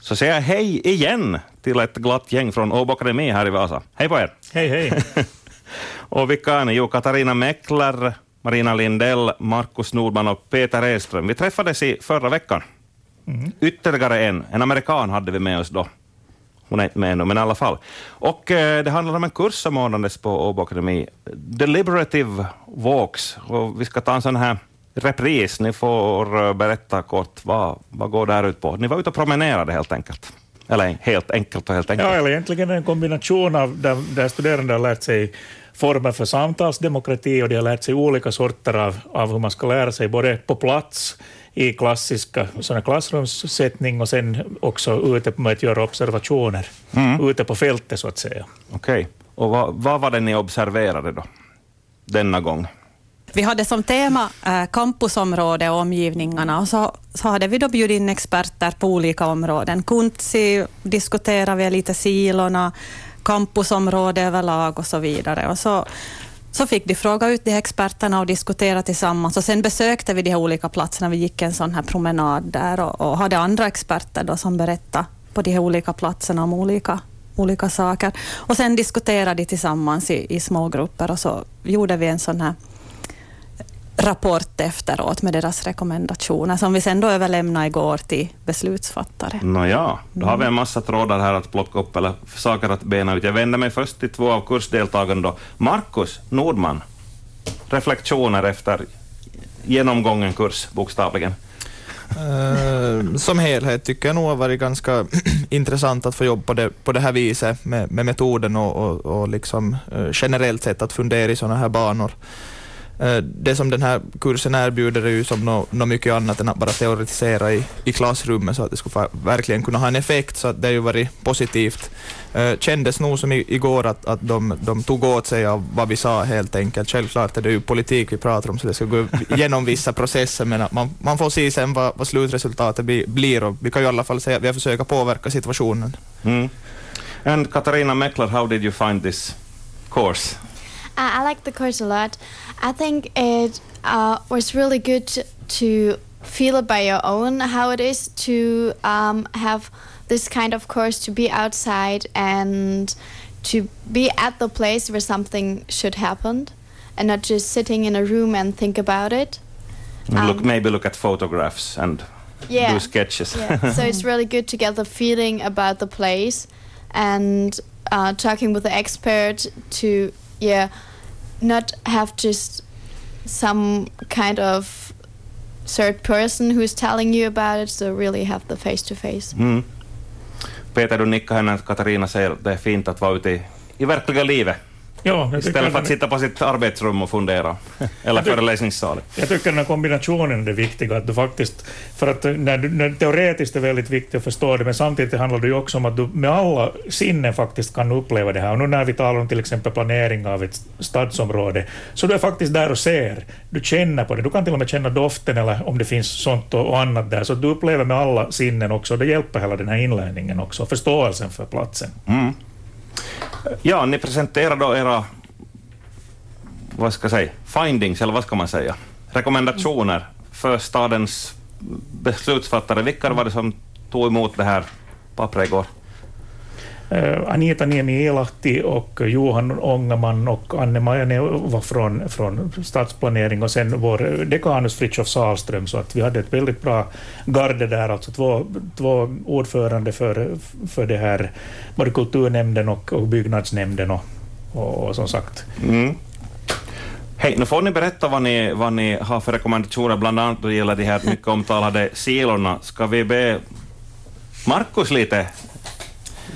så säger jag hej igen till ett glatt gäng från Åbo Akademi här i Vasa. Hej på er! Hej, hej! och vilka är ni? Jo, Katarina Mäckler, Marina Lindell, Markus Nordman och Peter Edström. Vi träffades i förra veckan. Mm. Ytterligare en, en amerikan hade vi med oss då. Hon är inte med ännu, men i alla fall. Och eh, det handlar om en kurs som ordnades på Åbo Akademi, Deliberative Walks. Och vi ska ta en sån här repris. Ni får eh, berätta kort, vad, vad går det här ut på? Ni var ute och promenerade helt enkelt. Eller helt enkelt och helt enkelt. Ja, eller egentligen en kombination av där, där studerande har lärt sig former för samtalsdemokrati och de har lärt sig olika sorter av, av hur man ska lära sig, både på plats i klassiska såna klassrumssättning och sen också ute med att göra observationer, mm. ute på fältet så att säga. Okej, okay. och vad, vad var det ni observerade då, denna gång? Vi hade som tema eh, campusområde och omgivningarna och så, så hade vi då bjudit in experter på olika områden. Kuntsi diskuterade vi lite silorna, campusområde överlag och så vidare. Och så, så fick de fråga ut de experterna och diskutera tillsammans. Och sen besökte vi de här olika platserna. Vi gick en sån här promenad där och, och hade andra experter då som berättade på de här olika platserna om olika, olika saker. Och sen diskuterade de tillsammans i, i små grupper och så gjorde vi en sån här rapport efteråt med deras rekommendationer som vi sen då överlämnade igår till beslutsfattare. Nåja, då har vi en massa trådar här att plocka upp eller saker att bena ut. Jag vänder mig först till två av kursdeltagarna då. Markus Nordman, reflektioner efter genomgången kurs bokstavligen. Uh, som helhet tycker jag nog har varit ganska intressant att få jobba på det, på det här viset med, med metoden och, och, och liksom, uh, generellt sett att fundera i sådana här banor. Eh, det som den här kursen erbjuder är ju som något no mycket annat än att bara teoretisera i, i klassrummet så att det skulle verkligen kunna ha en effekt, så att det har ju varit positivt. Uh, kändes nog som i, igår att, att de, de tog åt sig av vad vi sa helt enkelt. Självklart är det ju politik vi pratar om, så det ska gå igenom vissa processer, men att man, man får se sen vad, vad slutresultatet bli, blir och vi kan ju i alla fall säga att vi har försökt påverka situationen. Mm. And Katarina Meckler, how did you find this course? Uh, I like the course a lot. I think it uh, was really good to, to, feel it by your own how it is to um, have this kind of course to be outside and to be at the place where something should happen and not just sitting in a room and think about it. Um, look, maybe look at photographs and yeah, do sketches. yeah. so it's really good to get the feeling about the place and uh, talking with the expert to yeah not have just some kind of third person who's telling you about it, so really have the face to face. Mm. Peter, du nickar henne Katarina säger det är fint att vara ute i, i verkliga livet. Ja, Istället för att sitta på sitt arbetsrum och fundera, eller föreläsningssalen. Jag tycker den här kombinationen är viktig, att du faktiskt, för att när du, när teoretiskt är väldigt viktigt att förstå det, men samtidigt handlar det ju också om att du med alla sinnen faktiskt kan uppleva det här. Och nu när vi talar om till exempel planering av ett stadsområde, så du är faktiskt där och ser, du känner på det, du kan till och med känna doften eller om det finns sånt och, och annat där, så du upplever med alla sinnen också, det hjälper hela den här inlärningen också, förståelsen för platsen. Mm. Ja, ni presenterar då era vad ska jag säga, findings, eller vad ska man säga, rekommendationer för stadens beslutsfattare. Vilka var det som tog emot det här pappret igår? Eh, Anita Niemi-Elahti och Johan Ångerman och Anne-Maja från, från stadsplanering och sen vår dekanus Fritiof Salström, så att vi hade ett väldigt bra garde där, alltså två, två ordförande för, för det här, både kulturnämnden och, och byggnadsnämnden och, och, och som sagt. Mm. Hej, nu får ni berätta vad ni, vad ni har för rekommendationer, bland annat då det gäller de här mycket omtalade silorna. Ska vi be Markus lite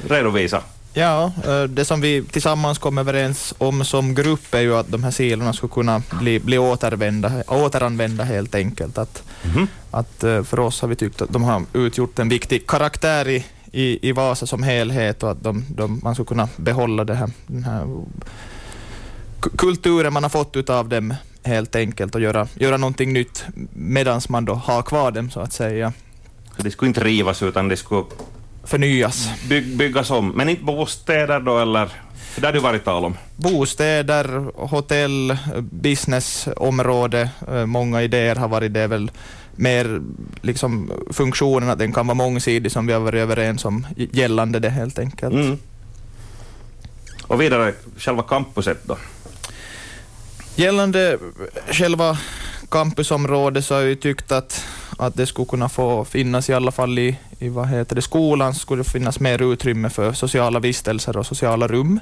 redovisa? Ja, eh, det som vi tillsammans kom överens om som grupp är ju att de här silorna skulle kunna bli, bli återanvända, återanvända helt enkelt. Att, mm. att eh, för oss har vi tyckt att de har utgjort en viktig karaktär i, i, i Vasa som helhet och att de, de, man skulle kunna behålla det här, den här kulturen man har fått av dem helt enkelt och göra, göra någonting nytt medan man då har kvar dem så att säga. Så det skulle inte rivas utan det skulle förnyas. Byg, byggas om, men inte bostäder då eller? För det har det varit tal om. Bostäder, hotell, businessområde, eh, många idéer har varit det väl mer liksom, funktionen, att den kan vara mångsidig som vi har varit överens om gällande det helt enkelt. Mm. Och vidare, själva campuset då? Gällande själva campusområdet så har jag tyckt att, att det skulle kunna få finnas, i alla fall i, i vad heter det, skolan, skulle det finnas mer utrymme för sociala vistelser och sociala rum.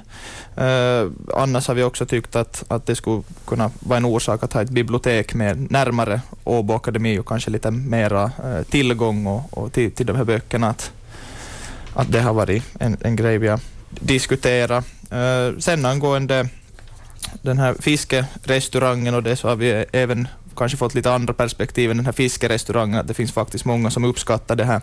Eh, annars har vi också tyckt att, att det skulle kunna vara en orsak att ha ett bibliotek med närmare Åbo Akademi och kanske lite mera eh, tillgång och, och till, till de här böckerna. Att, att det har varit en, en grej vi har diskuterat. Eh, sen angående den här fiskerestaurangen och det så har vi även kanske fått lite andra perspektiv än den här fiskerestaurangen, att det finns faktiskt många som uppskattar det här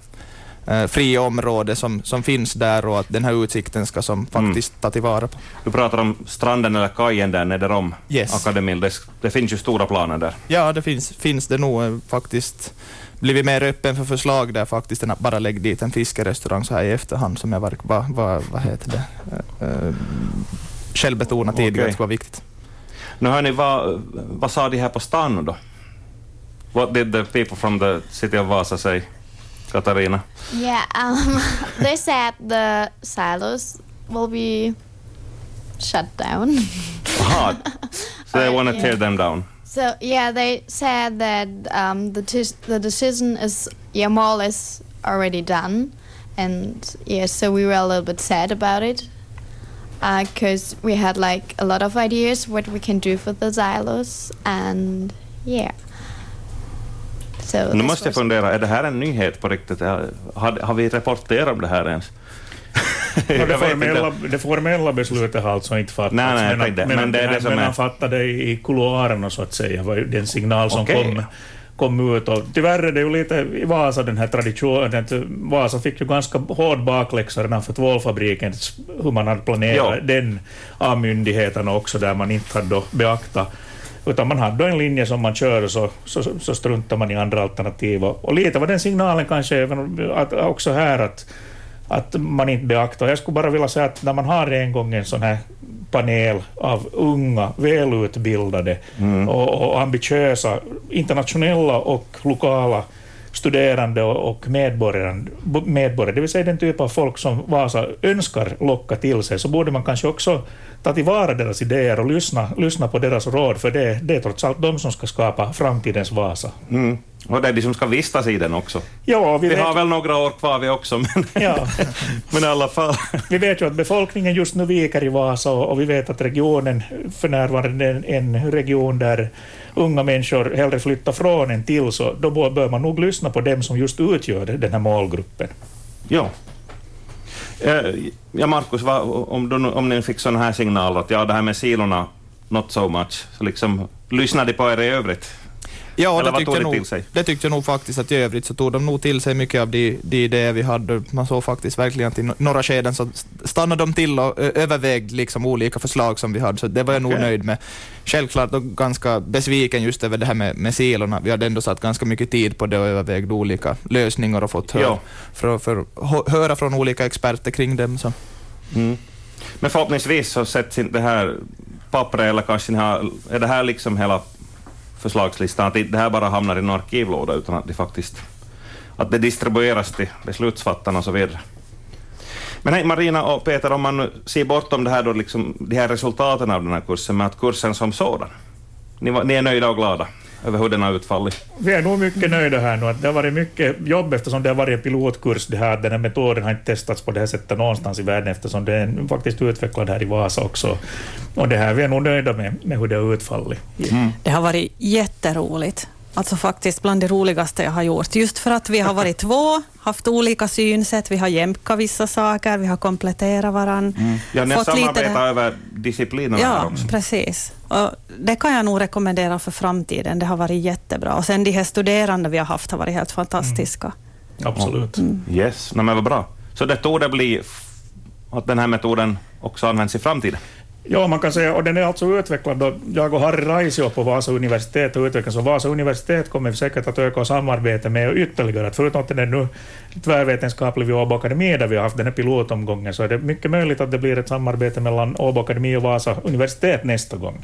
eh, fria området som, som finns där och att den här utsikten ska som faktiskt mm. ta tillvara på. Du pratar om stranden eller kajen där nere om yes. akademin. Det, det, finns ju stora planer där. Ja, det finns, finns det nog eh, faktiskt blivit mer öppen för förslag där faktiskt än att bara lägga dit en fiskerestaurang så här i efterhand som jag var, var, var vad heter det, uh, själv betonat tidigare okay. det var viktigt. Nu hörni, vad, vad sa de här på stan då? What did the people from the city of Vasa say, Katarina? Yeah, um, they said the silos will be shut down. Aha, so they want to yeah. tear them down. So yeah, they said that um, the the decision is yeah more or less already done, and yeah, so we were a little bit sad about it because uh, we had like a lot of ideas what we can do for the silos and yeah. So nu måste jag fundera, är det här en nyhet på riktigt? Har, har vi rapporterat om det här ens? no, det, formella, det formella beslutet har alltså inte fattats, nej, nej, men, men, men, det är det som men är... han fattade i kuloarerna så att säga, var den signal som okay. kom kom ut. Och tyvärr är det ju lite i Vasa den här traditionen. Vasa fick ju ganska hård bakläxa redan för tvålfabriken, hur man hade planerat ja. den av myndigheterna också, där man inte hade beaktat utan man hade en linje som man kör och så, så, så struntar man i andra alternativ. Och, och lite var den signalen kanske även att, också här att, att man inte beaktar. Jag skulle bara vilja säga att när man har en gång en sån här panel av unga, välutbildade mm. och, och ambitiösa internationella och lokala studerande och medborgare, medborgare, det vill säga den typ av folk som Vasa önskar locka till sig, så borde man kanske också ta tillvara deras idéer och lyssna, lyssna på deras råd, för det, det är trots allt de som ska skapa framtidens Vasa. Mm. Och det är de som ska vistas i den också. Ja, vi, vi har väl några år kvar vi också, men, ja. men i alla fall. Vi vet ju att befolkningen just nu viker i Vasa och, vi vet att regionen för närvarande är en, region där unga människor hellre flyttar från än till, så då bör man nog lyssna på dem som just utgör den här målgruppen. Ja. Eh, ja, Markus, om, du, om ni fick sådana här signaler att ja, det här med silorna, not so much, så liksom lyssnade de på er i övrigt? Ja, det tyckte, nog, det tyckte jag nog faktiskt att i övrigt så tog de nog till sig mycket av de, de idéer vi hade. Man såg faktiskt verkligen att i några skeden så stannade de till och övervägde liksom olika förslag som vi hade, så det var jag okay. nog nöjd med. Självklart och ganska besviken just över det här med, med silorna. Vi hade ändå satt ganska mycket tid på det och övervägt olika lösningar och fått höra, för, för, höra från olika experter kring dem. Så. Mm. Men förhoppningsvis så sätts inte det här pappret, eller kanske är det här liksom hela förslagslistan, att det här bara hamnar i en arkivlåda, utan att det faktiskt att det distribueras till beslutsfattarna och så vidare. Men hej Marina och Peter, om man nu ser bortom det här då, liksom, de här resultaten av den här kursen, med att kursen som sådan, ni, ni är nöjda och glada? Över hur den har utfallit? Vi är nog mycket nöjda här nu. det har varit mycket jobb eftersom det har varit en pilotkurs. Det här, den här metoden har inte testats på det här sättet någonstans i världen eftersom den är faktiskt utvecklad här i Vasa också. Och det här, vi är nog nöjda med, med hur det har utfallit. Mm. Det har varit jätteroligt. Alltså faktiskt bland det roligaste jag har gjort. Just för att vi har varit två, haft olika synsätt, vi har jämkat vissa saker, vi har kompletterat varandra. Mm. Ja, ni har samarbetat över disciplinerna ja, här också. Ja, precis. Och det kan jag nog rekommendera för framtiden. Det har varit jättebra. Och sen de här studerande vi har haft har varit helt fantastiska. Mm. Absolut. Mm. Yes, no, men vad bra. Så det torde bli att den här metoden också används i framtiden? Ja, man kan säga, och den är alltså utvecklad då jag och Harry Raisio på Vasa universitet och utvecklas. Så Vasa universitet kommer säkert att öka samarbete med ytterligare. Att förutom att den är nu tvärvetenskaplig vid Åbo Akademi där vi har haft den här pilotomgången så är det mycket möjligt att det blir ett samarbete mellan Åbo Akademi och Vasa universitet nästa gång.